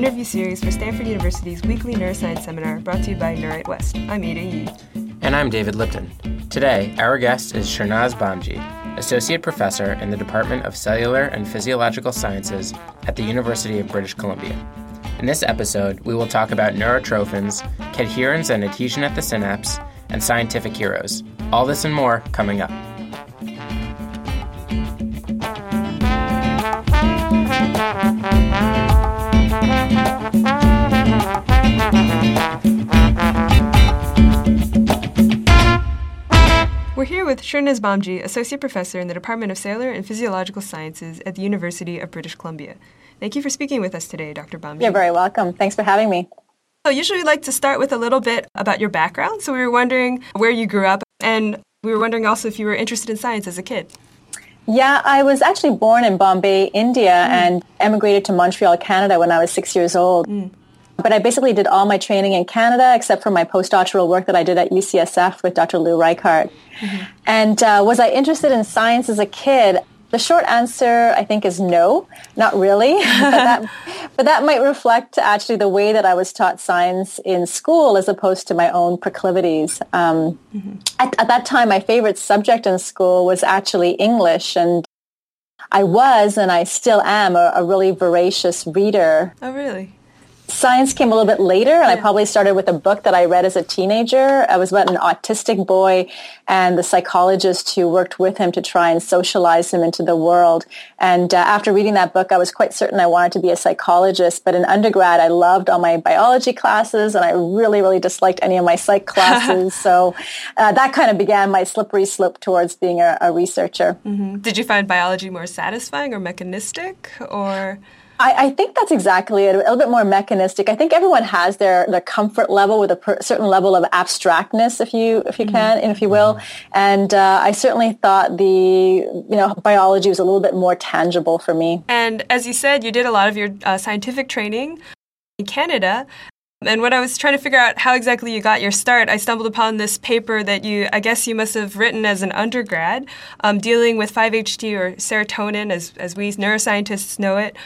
interview series for Stanford University's weekly neuroscience seminar brought to you by NeuWrite West. I'm Ada Yi. And I'm David Lipton. Today, our guest is Shernaz Bamji, Associate Professor in the Department of Cellular and Physiological Sciences at the University of British Columbia. In this episode, we will talk about neurotrophins, cadherins and adhesion at the synapse, and scientific heroes. All this and more coming up. With Shernaz Bamji, Associate Professor in the Department of Cellular and Physiological Sciences at the University of British Columbia. Thank you for speaking with us today, Dr. Bamji. You're very welcome. Thanks for having me. So usually we like to start with a little bit about your background. So we were wondering where you grew up, and we were wondering also if you were interested in science as a kid. Yeah, I was actually born in Bombay, India, mm. and emigrated to Montreal, Canada when I was six years old. Mm. But I basically did all my training in Canada except for my postdoctoral work that I did at UCSF with Dr. Lou Reichardt. Mm-hmm. And uh, was I interested in science as a kid? The short answer, I think, is no, not really. but, that, but, that, might reflect actually the way that I was taught science in school as opposed to my own proclivities. Um, mm-hmm. at, at that time, my favorite subject in school was actually English. And I was, and I still am, a, a really voracious reader. Oh, really? Science came a little bit later, and yeah. I probably started with a book that I read as a teenager. It was about an autistic boy and the psychologist who worked with him to try and socialize him into the world. And uh, after reading that book, I was quite certain I wanted to be a psychologist. But in undergrad, I loved all my biology classes, and I really, really disliked any of my psych classes. so uh, that kind of began my slippery slope towards being a, a researcher. Mm-hmm. Did you find biology more satisfying or mechanistic, or? I, I, think that's exactly it. A little bit more mechanistic. I think everyone has their, their comfort level with a per, certain level of abstractness, if you if you mm-hmm. can, and if you will. And uh, I certainly thought the you know biology was a little bit more tangible for me. And as you said, you did a lot of your uh, scientific training in Canada. And when I was trying to figure out how exactly you got your start, I stumbled upon this paper that you, I guess you must have written as an undergrad, um, dealing with 5-HT or serotonin, as, as we neuroscientists know it,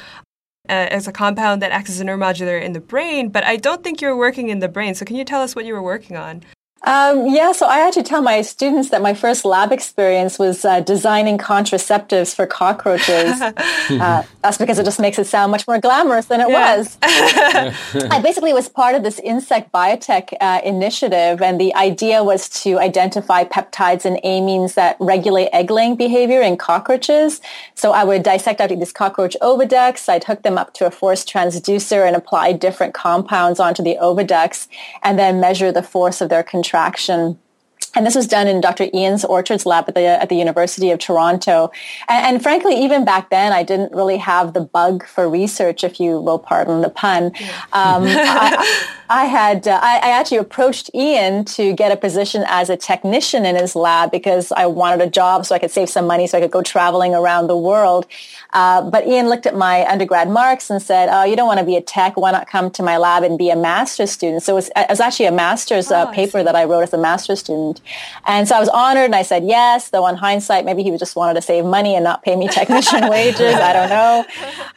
uh, as a compound that acts as a neuromodulator in the brain, but I don't think you were working in the brain. So can you tell us what you were working on? Um, yeah, so I actually tell my students that my first lab experience was uh, designing contraceptives for cockroaches. uh, that's because it just makes it sound much more glamorous than it yeah. was. I basically was part of this insect biotech uh, initiative, and the idea was to identify peptides and amines that regulate egg-laying behavior in cockroaches. So I would dissect out these cockroach oviducts, I'd hook them up to a force transducer and apply different compounds onto the oviducts, and then measure the force of their contraction traction and this was done in Dr. Ian Orchard's lab at the at the University of Toronto. And, and, frankly, even back then, I didn't really have the bug for research, if you will pardon the pun. Um, I, I, had uh, I, I, actually approached Ian to get a position as a technician in his lab because I wanted a job so I could save some money so I could go traveling around the world. Uh, but Ian looked at my undergrad marks and said, "Oh, you don't want to be a tech. Why not come to my lab and be a master's student?" So it was, it was actually a master's uh, oh, paper that I wrote as a master's student. And so I was honored and I said yes, though on hindsight, maybe he just wanted to save money and not pay me technician wages. I don't know.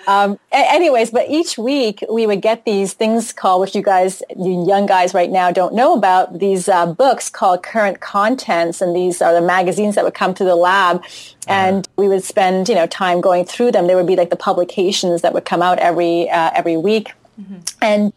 Um, anyways, but each week we would get these things called, which you guys, you young guys right now don't know about, these uh, books called current contents. And these are the magazines that would come to the lab. And uh-huh. we would spend, you know, time going through them. There would be like the publications that would come out every, uh, every week. Mm-hmm. And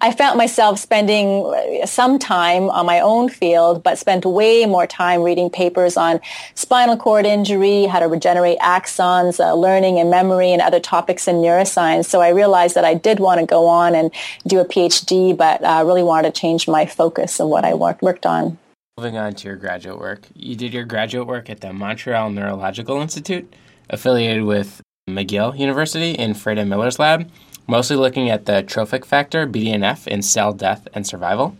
I found myself spending some time on my own field, but spent way more time reading papers on spinal cord injury, how to regenerate axons, uh, learning and memory, and other topics in neuroscience. So I realized that I did want to go on and do a PhD, but uh, really wanted to change my focus of what I worked, worked on. Moving on to your graduate work, you did your graduate work at the Montreal Neurological Institute, affiliated with McGill University in Freda Miller's lab mostly looking at the trophic factor, BDNF, in cell death and survival.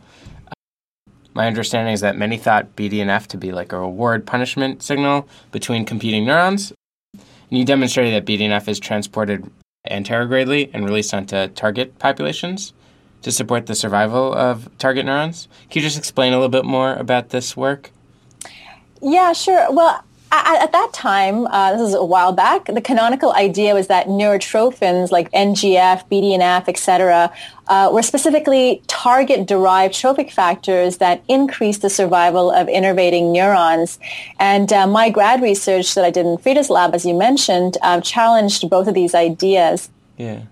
My understanding is that many thought BDNF to be like a reward punishment signal between competing neurons. And you demonstrated that BDNF is transported anterogradely and released onto target populations to support the survival of target neurons. Can you just explain a little bit more about this work? Yeah, sure. Well, at, at that time, uh, this is a while back, the canonical idea was that neurotrophins like NGF, BDNF, etc., uh, were specifically target-derived trophic factors that increase the survival of innervating neurons. And uh, my grad research that I did in Freda's lab, as you mentioned, uh, challenged both of these ideas. Yeah.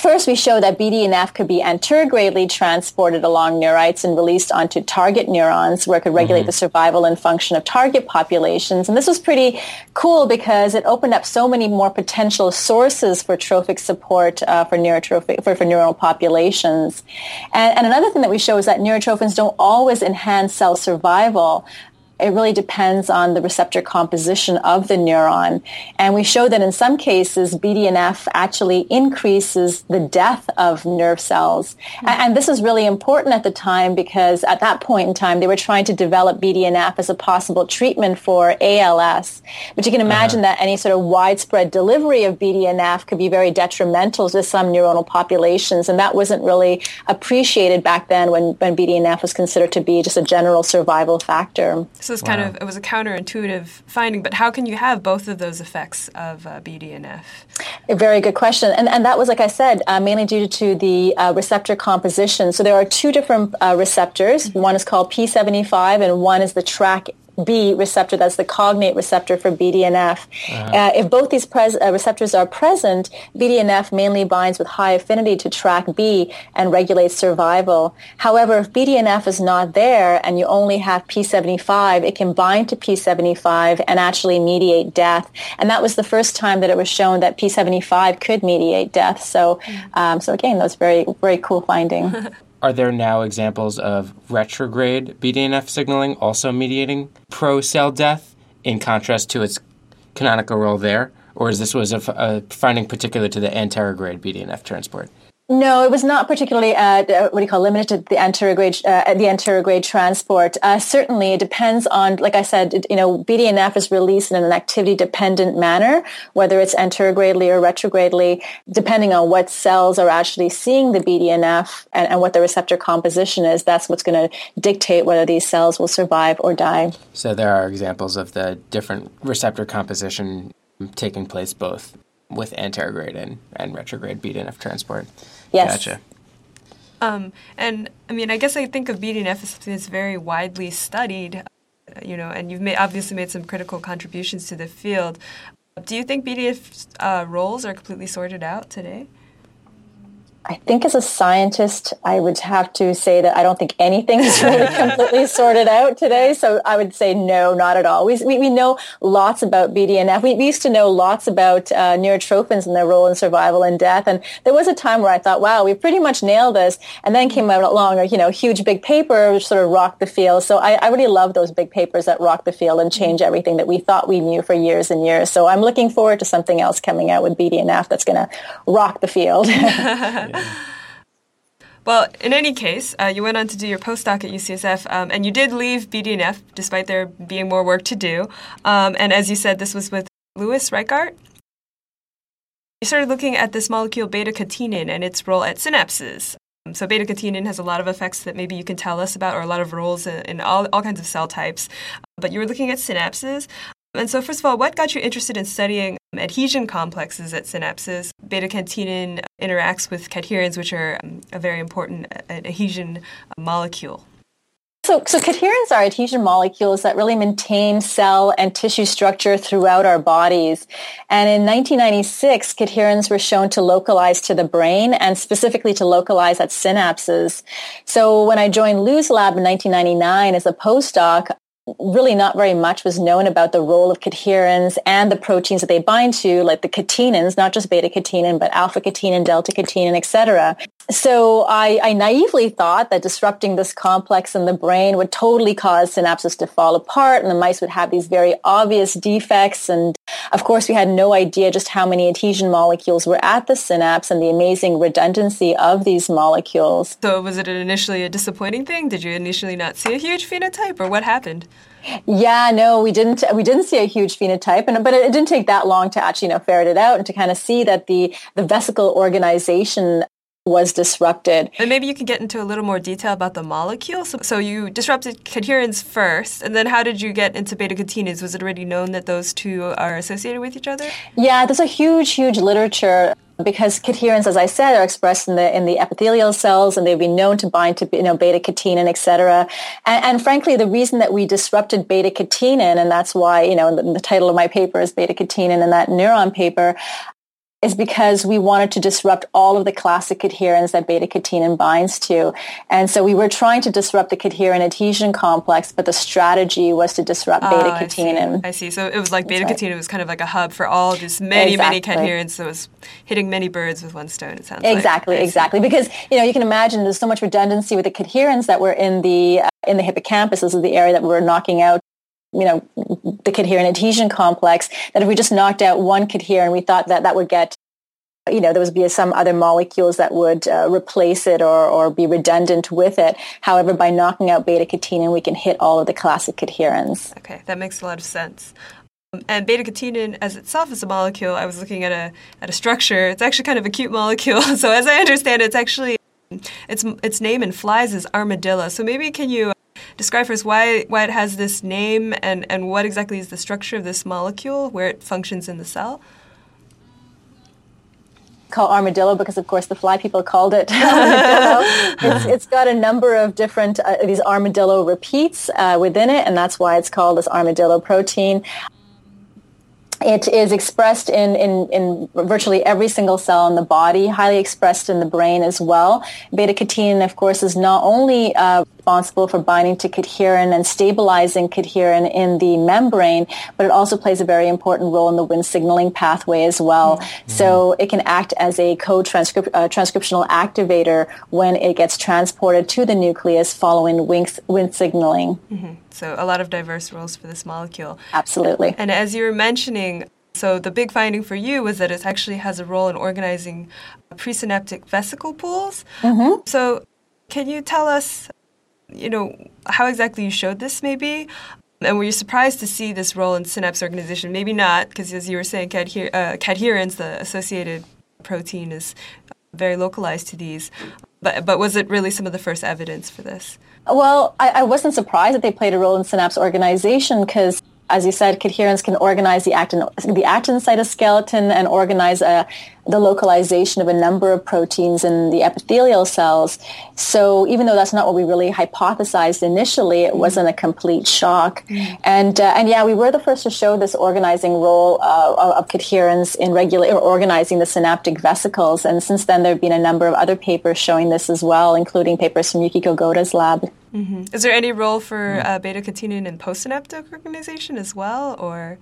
First, we show that BDNF could be anterogradely transported along neurites and released onto target neurons where it could regulate mm-hmm. the survival and function of target populations. And this was pretty cool because it opened up so many more potential sources for trophic support uh, for neurotrophic, for, for neuronal populations. And, and another thing that we show is that neurotrophins don't always enhance cell survival it really depends on the receptor composition of the neuron. And we show that in some cases, BDNF actually increases the death of nerve cells. Mm-hmm. And, this is really important at the time because at that point in time, they were trying to develop BDNF as a possible treatment for ALS. But you can imagine uh-huh. that any sort of widespread delivery of BDNF could be very detrimental to some neuronal populations. And that wasn't really appreciated back then when, when BDNF was considered to be just a general survival factor. So it's wow. kind of it was a counterintuitive finding, but how can you have both of those effects of uh, BDNF? A very good question, and and that was like I said, uh, mainly due to the uh, receptor composition. So there are two different uh, receptors. Mm-hmm. One is called P75, and one is the Trk B receptor, that's the cognate receptor for BDNF. Uh-huh. Uh, if both these pres- uh, receptors are present, BDNF mainly binds with high affinity to TrkB and regulates survival. However, if BDNF is not there and you only have P75, it can bind to P75 and actually mediate death. And that was the first time that it was shown that P75 could mediate death. So, mm. um, so again, that was very, very cool finding. Are there now examples of retrograde BDNF signaling also mediating pro-cell death in contrast to its canonical role there? Or is this was a, a finding particular to the anterograde BDNF transport? No, it was not particularly uh, what do you call limited to the anterograde uh, the anterograde transport. Uh, certainly, it depends on, like I said, you know, BDNF is released in an activity dependent manner, whether it's anterogradely or retrogradely, depending on what cells are actually seeing the BDNF and, and what the receptor composition is. That's what's going to dictate whether these cells will survive or die. So there are examples of the different receptor composition taking place both with anterograde and, and retrograde BDNF transport. Yes. Gotcha. Um, and I mean, I guess I think of BDNF as something that's very widely studied, uh, you know, and you've made, obviously made some critical contributions to the field. Do you think BDNF uh, roles are completely sorted out today? I think as a scientist, I would have to say that I don't think anything is really completely sorted out today. So I would say no, not at all. We, we, we know lots about BDNF. We, we used to know lots about uh, neurotrophins and their role in survival and death. And there was a time where I thought, wow, we pretty much nailed this. And then came out along a you know huge big paper which sort of rocked the field. So I, I really love those big papers that rock the field and change everything that we thought we knew for years and years. So I'm looking forward to something else coming out with BDNF that's going to rock the field. Well, in any case, uh, you went on to do your postdoc at UCSF, um, and you did leave BDNF despite there being more work to do. Um, and as you said, this was with Louis Reichardt. You started looking at this molecule beta-catenin and its role at synapses. Um, so beta-catenin has a lot of effects that maybe you can tell us about, or a lot of roles in, in all, all kinds of cell types. But you were looking at synapses. And so, first of all, what got you interested in studying adhesion complexes at synapses? Beta catenin interacts with cadherins, which are um, a very important uh, adhesion uh, molecule. So, so cadherins are adhesion molecules that really maintain cell and tissue structure throughout our bodies. And in 1996, cadherins were shown to localize to the brain and specifically to localize at synapses. So when I joined Lou's lab in 1999 as a postdoc, really not very much was known about the role of cadherins and the proteins that they bind to, like the catenins, not just beta-catenin, but alpha-catenin, delta-catenin, etc. So I, I, naively thought that disrupting this complex in the brain would totally cause synapses to fall apart and the mice would have these very obvious defects. And of course, we had no idea just how many adhesion molecules were at the synapse and the amazing redundancy of these molecules. So was it initially a disappointing thing? Did you initially not see a huge phenotype or what happened? Yeah, no, we didn't. We didn't see a huge phenotype, and but it, it, didn't take that long to actually you know ferret it out and to kind of see that the the vesicle organization was disrupted. And maybe you can get into a little more detail about the molecule. So, so you disrupted cadherins first, and then how did you get into beta catenins? Was it already known that those two are associated with each other? Yeah, there's a huge, huge literature because cadherins, as I said, are expressed in the in the epithelial cells, and they've been known to bind to you know beta catenin, et cetera. And, and frankly, the reason that we disrupted beta catenin, and that's why you know the, the title of my paper is beta catenin, and that neuron paper is because we wanted to disrupt all of the classic cadherins that beta-catenin binds to. And so we were trying to disrupt the cadherin adhesion complex, but the strategy was to disrupt oh, beta-catenin. I, I see. So it was like beta-catenin right. was kind of like a hub for all these many, exactly. many cadherins. So it was hitting many birds with one stone, it sounds exactly, like. Exactly, Because, you know, you can imagine there's so much redundancy with the cadherins that were in the, uh, in the hippocampus. This is the area that we were knocking out you know, the cadherin adhesion complex, that if we just knocked out one cadherin, we thought that that would get, you know, there would be some other molecules that would uh, replace it or, or be redundant with it. However, by knocking out beta-catenin, we can hit all of the classic cadherins. Okay, that makes a lot of sense. Um, and beta-catenin as itself is a molecule. I was looking at a, at a structure. It's actually kind of a cute molecule. So as I understand it, it's actually, its, its name in flies is armadillo. So maybe can you describe for us why, why it has this name and, and what exactly is the structure of this molecule, where it functions in the cell? called armadillo because of course the fly people called it it's, it's got a number of different uh, these armadillo repeats uh, within it and that's why it's called this armadillo protein it is expressed in, in, in virtually every single cell in the body, highly expressed in the brain as well. Beta-catenin, of course, is not only uh, responsible for binding to cadherin and stabilizing cadherin in the membrane, but it also plays a very important role in the Wnt signaling pathway as well. Mm-hmm. So it can act as a co-transcriptional uh, activator when it gets transported to the nucleus following Wnt signaling. Mm-hmm. So a lot of diverse roles for this molecule. Absolutely. And as you were mentioning, so the big finding for you was that it actually has a role in organizing presynaptic vesicle pools. Mm-hmm. So can you tell us, you know, how exactly you showed this maybe? And were you surprised to see this role in synapse organization? Maybe not, because as you were saying, uh, cadherins, the associated protein, is very localized to these. But, but was it really some of the first evidence for this? Well, I, I wasn't surprised that they played a role in synapse organization because as you said, cadherins can organize the actin, the actin cytoskeleton and organize a, the localization of a number of proteins in the epithelial cells. So even though that's not what we really hypothesized initially, it wasn't a complete shock. Mm-hmm. And uh, and yeah, we were the first to show this organizing role uh, of cadherins in regulating or organizing the synaptic vesicles. And since then, there have been a number of other papers showing this as well, including papers from Yukiko Goda's lab. Mm-hmm. Is there any role for uh, beta-catenin in postsynaptic organization as well, or?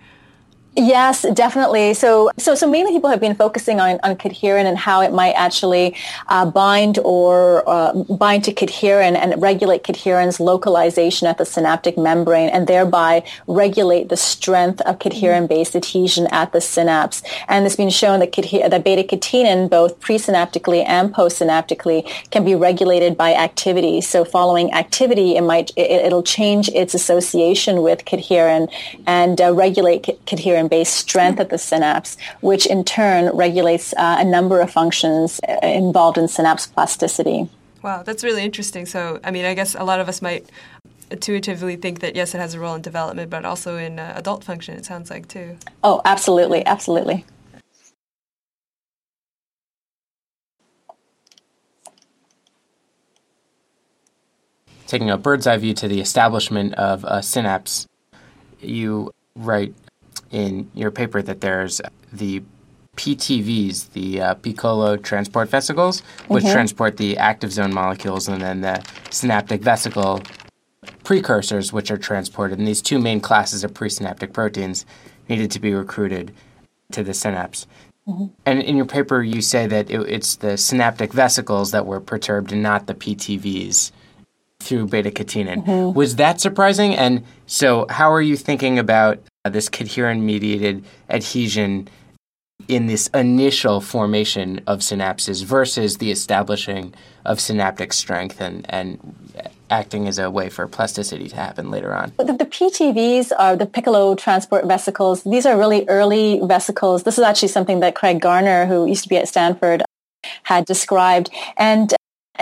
Yes, definitely. So, so, so mainly people have been focusing on, on cadherin and how it might actually uh, bind or uh, bind to cadherin and regulate cadherin's localization at the synaptic membrane and thereby regulate the strength of cadherin-based adhesion at the synapse. And it's been shown that, cadher- that beta-catenin, both presynaptically and postsynaptically, can be regulated by activity. So following activity, it might, it, will change its association with cadherin and uh, regulate cadherin based strength at the synapse, which in turn regulates uh, a number of functions uh, involved in synapse plasticity. Wow, that's really interesting. So, I mean, I guess a lot of us might intuitively think that yes, it has a role in development, but also in uh, adult function, it sounds like too. Oh, absolutely, absolutely. Taking a bird's eye view to the establishment of a synapse, you write in your paper that there's the PTVs, the uh, piccolo transport vesicles, which mm-hmm. transport the active zone molecules, and then the synaptic vesicle precursors, which are transported. And these two main classes of presynaptic proteins needed to be recruited to the synapse. Mm-hmm. And in your paper, you say that it, it's the synaptic vesicles that were perturbed and not the PTVs through beta catenin. Mm-hmm. Was that surprising? And so, how are you thinking about Uh, this cadherin mediated adhesion in this initial formation of synapses versus the establishing of synaptic strength and, and acting as a way for plasticity to happen later on. The, the, PTVs are the piccolo transport vesicles. These are really early vesicles. This is actually something that Craig Garner, who used to be at Stanford, had described. And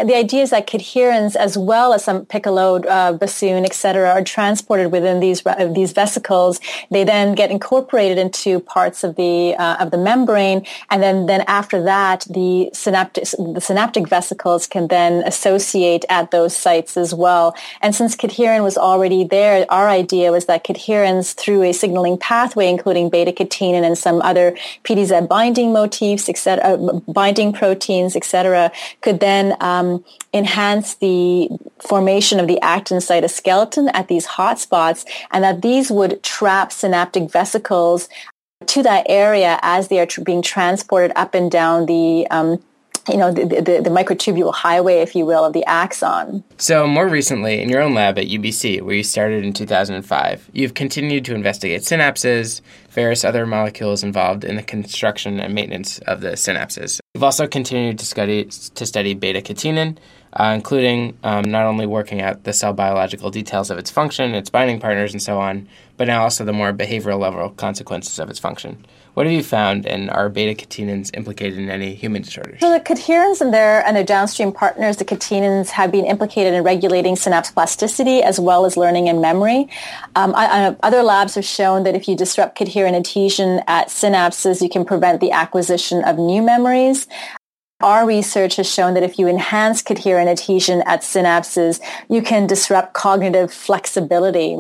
the idea is that cadherins, as well as some piccolo, uh, bassoon, etc., are transported within these uh, these vesicles. They then get incorporated into parts of the uh, of the membrane, and then then after that, the synaptic the synaptic vesicles can then associate at those sites as well. And since cadherin was already there, our idea was that cadherins, through a signaling pathway, including beta catenin and some other PDZ binding motifs, etc., uh, binding proteins, etc., could then um, um, enhance the formation of the actin cytoskeleton at these hotspots, and that these would trap synaptic vesicles to that area as they are tr- being transported up and down the um, you know, the, the, the, microtubule highway, if you will, of the axon. So, more recently, in your own lab at UBC, where you started in 2005, you've continued to investigate synapses, various other molecules involved in the construction and maintenance of the synapses. You've also continued to study, to study beta catenin, uh, including um, not only working out the cell biological details of its function, its binding partners, and so on, but now also the more behavioral level consequences of its function. What have you found, and are beta catenins implicated in any human disorders? So the cadherins and their and their downstream partners, the catenins, have been implicated in regulating synapse plasticity as well as learning and memory. Um, I, I, other labs have shown that if you disrupt cadherin adhesion at synapses, you can prevent the acquisition of new memories. Our research has shown that if you enhance cadherin adhesion at synapses, you can disrupt cognitive flexibility.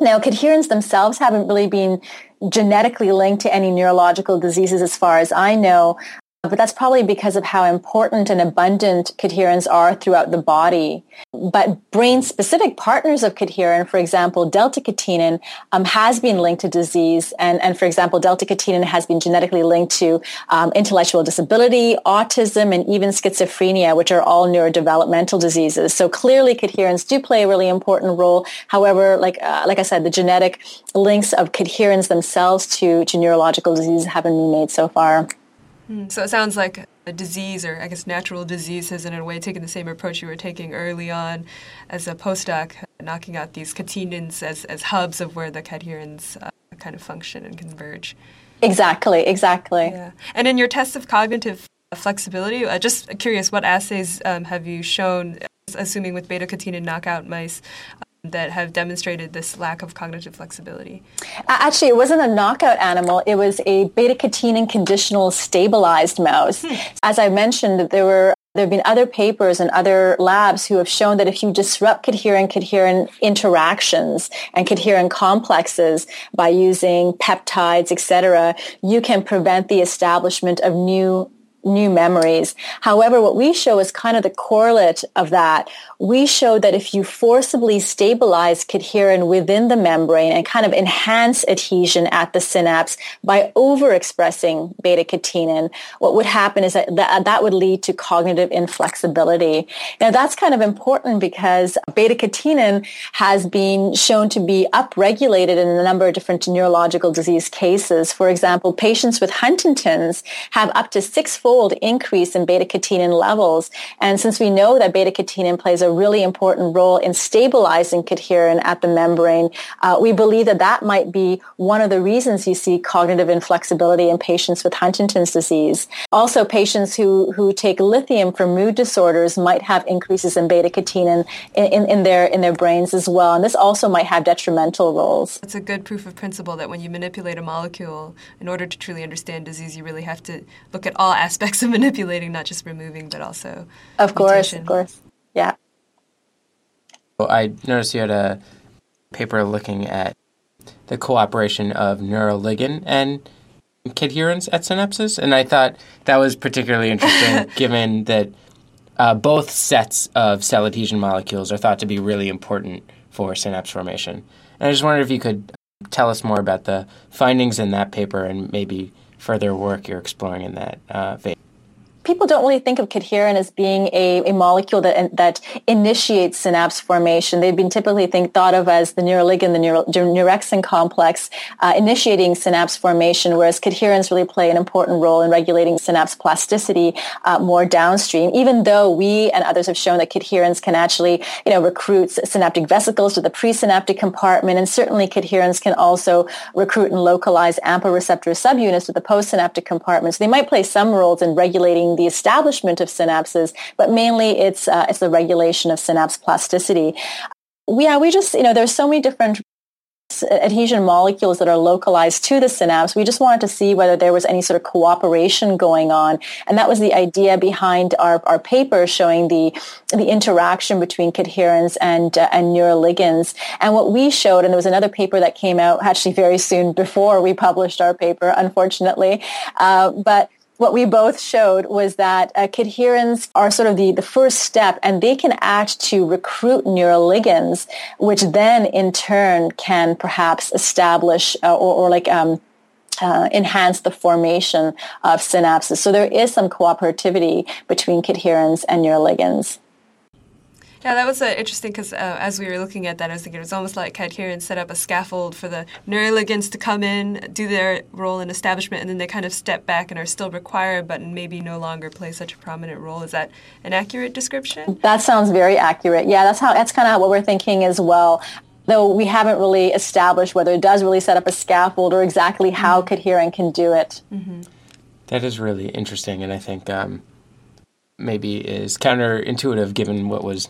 Now, cadherins themselves haven't really been genetically linked to any neurological diseases as far as I know, but that's probably because of how important and abundant cadherins are throughout the body. But brain-specific partners of cadherin, for example, delta-catenin, um, has been linked to disease. And, and for example, delta-catenin has been genetically linked to um, intellectual disability, autism, and even schizophrenia, which are all neurodevelopmental diseases. So clearly cadherins do play a really important role. However, like, uh, like I said, the genetic links of cadherins themselves to, to neurological diseases haven't been made so far. Hmm. So it sounds like a disease, or I guess natural disease, has in a way taken the same approach you were taking early on as a postdoc, knocking out these catenins as, as hubs of where the cadherins uh, kind of function and converge. Exactly, exactly. Yeah. And in your tests of cognitive flexibility, uh, just curious, what assays um, have you shown, assuming with beta catenin knockout mice, that have demonstrated this lack of cognitive flexibility? Actually, it wasn't a knockout animal. It was a beta-catenin conditional stabilized mouse. Hmm. As I mentioned, there were there have been other papers and other labs who have shown that if you disrupt cadherin-cadherin interactions and cadherin complexes by using peptides, etc., you can prevent the establishment of new new memories. However, what we show is kind of the correlate of that. We show that if you forcibly stabilize cadherin within the membrane and kind of enhance adhesion at the synapse by overexpressing beta-catenin, what would happen is that that, that would lead to cognitive inflexibility. Now that's kind of important because beta-catenin has been shown to be upregulated in a number of different neurological disease cases. For example, patients with Huntington's have up to six-fold fold increase in beta-catenin levels. And since we know that beta-catenin plays a really important role in stabilizing cadherin at the membrane, uh, we believe that that might be one of the reasons you see cognitive inflexibility in patients with Huntington's disease. Also, patients who, who take lithium for mood disorders might have increases in beta-catenin in, in, in, their, in their brains as well. And this also might have detrimental roles. It's a good proof of principle that when you manipulate a molecule, in order to truly understand disease, you really have to look at all aspects aspects of manipulating, not just removing, but also. Of course, mutation. of course. Yeah. Well, I noticed you had a paper looking at the cooperation of neuroligin and cadherins at synapses, and I thought that was particularly interesting given that uh, both sets of cell adhesion molecules are thought to be really important for synapse formation. And I just wondered if you could tell us more about the findings in that paper and maybe further work you're exploring in that uh, vein people don't really think of cadherin as being a, a molecule that that initiates synapse formation. They've been typically think, thought of as the neuroligin, the neuro, neurexin complex, uh, initiating synapse formation, whereas cadherins really play an important role in regulating synapse plasticity uh, more downstream. Even though we and others have shown that cadherins can actually, you know, recruit synaptic vesicles to the presynaptic compartment, and certainly cadherins can also recruit and localize AMPA receptor subunits to the postsynaptic compartment. So they might play some roles in regulating the establishment of synapses, but mainly it's uh, it's the regulation of synapse plasticity. Yeah, we just you know there's so many different adhesion molecules that are localized to the synapse. We just wanted to see whether there was any sort of cooperation going on. And that was the idea behind our, our paper showing the, the interaction between cadherins and, uh, and neuroligins. And what we showed, and there was another paper that came out actually very soon before we published our paper, unfortunately, uh, but what we both showed was that uh, cadherins are sort of the, the first step and they can act to recruit neuroligins, which then in turn can perhaps establish uh, or, or, like um, uh, enhance the formation of synapses. So there is some cooperativity between cadherins and neuroligins. Yeah, that was uh, interesting because uh, as we were looking at that, I was thinking it was almost like Cadherin set up a scaffold for the neuroligins to come in, do their role in establishment, and then they kind of step back and are still required, but maybe no longer play such a prominent role. Is that an accurate description? That sounds very accurate. Yeah, that's how that's kind of what we're thinking as well though we haven't really established whether it does really set up a scaffold or exactly how mm-hmm. Cadherin can do it. Mm-hmm. That is really interesting, and I think um, maybe is counterintuitive given what was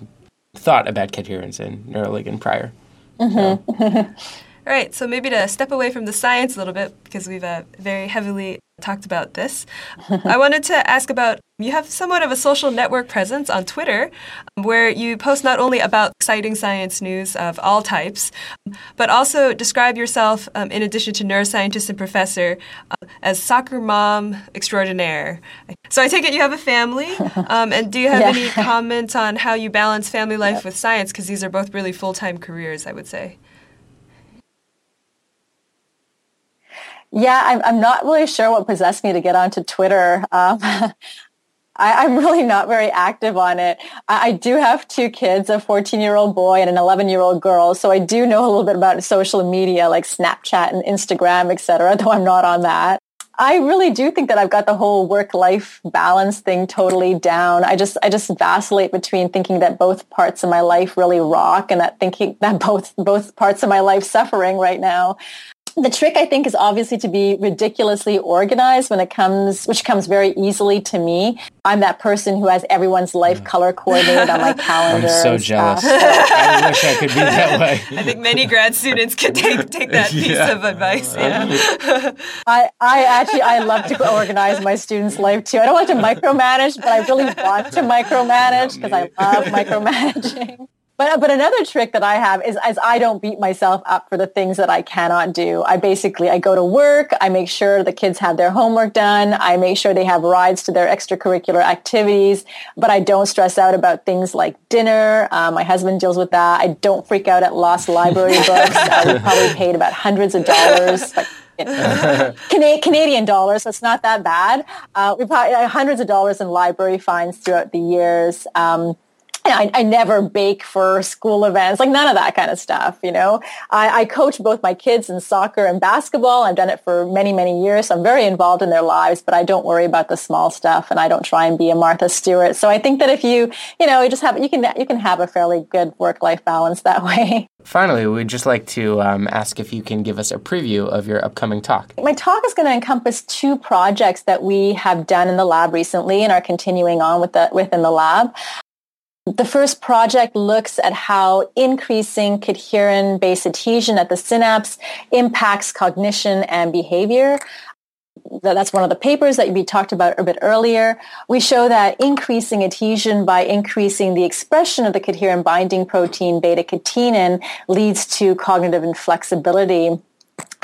thought about cadherins and neuroligin prior. Mm-hmm. So. All right, so maybe to step away from the science a little bit, because we've uh, very heavily talked about this, I wanted to ask about you have somewhat of a social network presence on Twitter where you post not only about exciting science news of all types, but also describe yourself, um, in addition to neuroscientist and professor, uh, as soccer mom extraordinaire. So I take it you have a family, um, and do you have yeah. any comments on how you balance family life with science? Because these are both really full time careers, I would say. Yeah, I'm, I'm not really sure what possessed me to get onto Twitter. Um, I, am really not very active on it. I, I do have two kids, a 14 year old boy and an 11 year old girl. So I do know a little bit about social media like Snapchat and Instagram, etc., though I'm not on that. I really do think that I've got the whole work-life balance thing totally down. I just, I just vacillate between thinking that both parts of my life really rock and that thinking that both, both parts of my life suffering right now the trick I think is obviously to be ridiculously organized when it comes, which comes very easily to me. I'm that person who has everyone's life yeah. color coordinated on my calendar. I'm so jealous. I wish I could be that way. I think many grad students could take take that piece yeah. of advice. Yeah. I, I actually I love to organize my students' life too. I don't want to micromanage, but I really want to micromanage because I love micromanaging. But, but another trick that I have is, as I don't beat myself up for the things that I cannot do. I basically, I go to work. I make sure the kids have their homework done. I make sure they have rides to their extracurricular activities, but I don't stress out about things like dinner. Um, my husband deals with that. I don't freak out at lost library books. we probably paid about hundreds of dollars. Like, Canadian dollars, so it's not that bad. Uh, we probably uh, hundreds of dollars in library fines throughout the years. Um, I, I, never bake for school events, like none of that kind of stuff, you know. I, I, coach both my kids in soccer and basketball. I've done it for many, many years. So I'm very involved in their lives, but I don't worry about the small stuff and I don't try and be a Martha Stewart. So I think that if you, you know, you just have, you can, you can have a fairly good work-life balance that way. Finally, we'd just like to um, ask if you can give us a preview of your upcoming talk. My talk is going to encompass two projects that we have done in the lab recently and are continuing on with the, within the lab. The first project looks at how increasing cadherin-based adhesion at the synapse impacts cognition and behavior. That's one of the papers that we talked about a bit earlier. We show that increasing adhesion by increasing the expression of the cadherin binding protein beta-catenin leads to cognitive inflexibility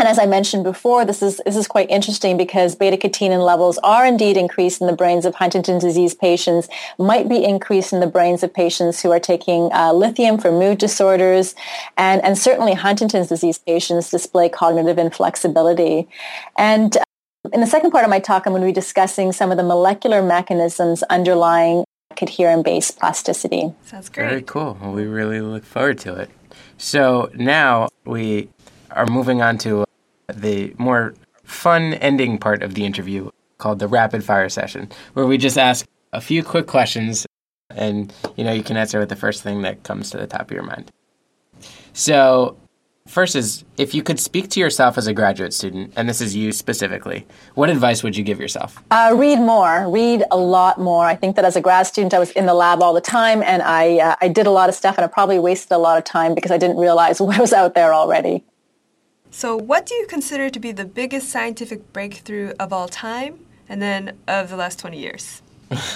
and as I mentioned before, this is this is quite interesting because beta-catenin levels are indeed increased in the brains of Huntington's disease patients, might be increased in the brains of patients who are taking uh, lithium for mood disorders, and, and certainly Huntington's disease patients display cognitive inflexibility. And uh, in the second part of my talk, I'm going to be discussing some of the molecular mechanisms underlying cadherin-based plasticity. Sounds great. Very cool. Well, we really look forward to it. So now we are moving on to the more fun ending part of the interview called the rapid fire session, where we just ask a few quick questions and you know you can answer with the first thing that comes to the top of your mind. So, First is if you could speak to yourself as a graduate student, and this is you specifically, what advice would you give yourself? Uh, read more. Read a lot more. I think that as a grad student, I was in the lab all the time, and I uh, I did a lot of stuff, and I probably wasted a lot of time because I didn't realize what was out there already. So, what do you consider to be the biggest scientific breakthrough of all time, and then of the last twenty years?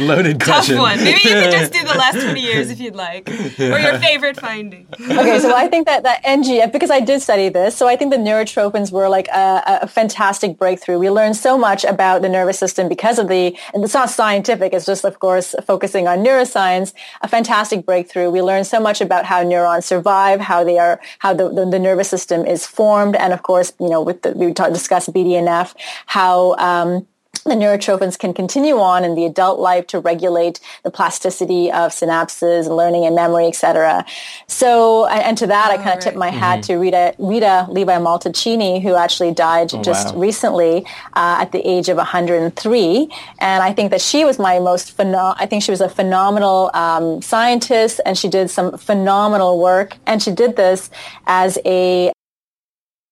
Loaded question. Tough one. Maybe you could just do the last 20 years if you'd like, or your favorite finding. okay, so I think that that NGF because I did study this, so I think the neurotrophins were like a, a, fantastic breakthrough. We learned so much about the nervous system because of the, and it's not scientific. It's just, of course, focusing on neuroscience. A fantastic breakthrough. We learned so much about how neurons survive, how they are, how the, the, the nervous system is formed, and of course, you know, with the, we talked, discussed BDNF, how um, the neurotrophins can continue on in the adult life to regulate the plasticity of synapses, and learning and memory, etc. So, and to that, oh, I kind of right. tip my hat mm-hmm. to Rita, Rita Levi-Montalcini, who actually died oh, just wow. recently uh, at the age of 103. And I think that she was my most, pheno- I think she was a phenomenal um, scientist and she did some phenomenal work. And she did this as a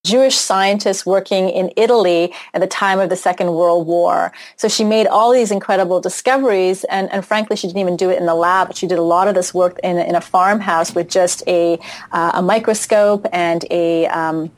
Jewish scientist working in Italy at the time of the Second World War. So she made all these incredible discoveries, and, and frankly, she didn't even do it in the lab. She did a lot of this work in, in a farmhouse with just a, uh, a microscope and a um,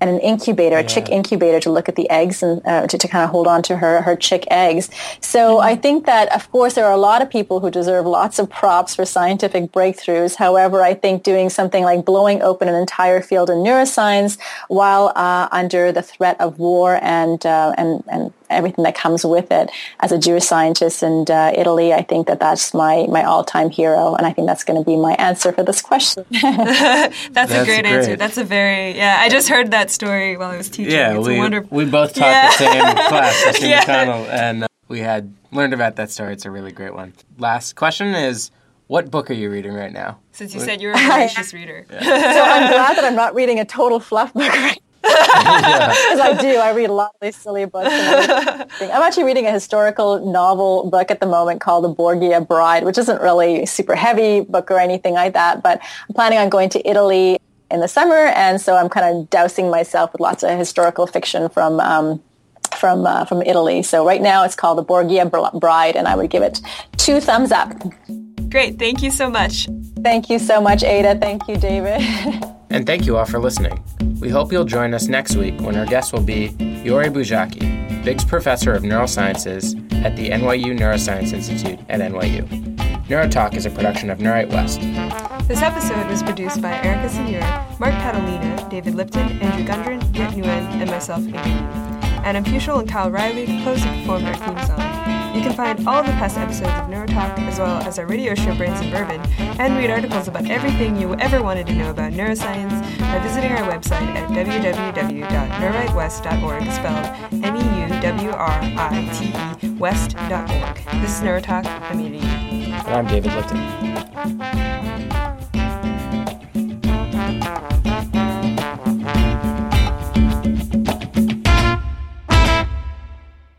and an incubator, yeah. a chick incubator to look at the eggs and uh, to, to kind of hold on to her, her chick eggs. So mm-hmm. I think that, of course, there are a lot of people who deserve lots of props for scientific breakthroughs. However, I think doing something like blowing open an entire field in neuroscience while uh, under the threat of war and, uh, and, and everything that comes with it. As a Jewish scientist in uh, Italy, I think that that's my, my all-time hero, and I think that's going to be my answer for this question. that's, that's, a great, great, answer. That's a very yeah. I just heard that story while I was teaching. Yeah, it's we wonderful. we both taught yeah. the same class at yeah. McConnell, and uh, we had learned about that story. It's a really great one. Last question is. What book are you reading right now? Since you said you're a voracious reader. Yeah. so I'm glad that I'm not reading a total fluff book right because I do. I read a lot of these silly books. I'm actually reading a historical novel book at the moment called The Borgia Bride, which isn't really a super heavy book or anything like that. But I'm planning on going to Italy in the summer, and so I'm kind of dousing myself with lots of historical fiction from um, from uh, from Italy. So right now it's called The Borgia Bride, and I would give it two thumbs up. Great. Thank you so much. Thank you so much, Ada. Thank you, David. and thank you all for listening. We hope you'll join us next week when our guest will be Yori Buzsáki, Biggs Professor of Neurosciences at the NYU Neuroscience Institute at NYU. Neurotalk is a production of NeuWrite West. This episode was produced by Erica Senor, Mark Catalina, David Lipton, Andrew Gundren, Rick Nguyen, and myself, Amy. Adam Puschel and Kyle Riley composed and performed our theme song. You can find all the past episodes of Neurotalk, as well as our radio show Brains and Bourbon, and read articles about everything you ever wanted to know about neuroscience by visiting our website at www.neuwritewest.org, spelled M-E-U-W-R-I-T-E, west.org. This is Neurotalk. I'm Edie. And I'm David Lipton.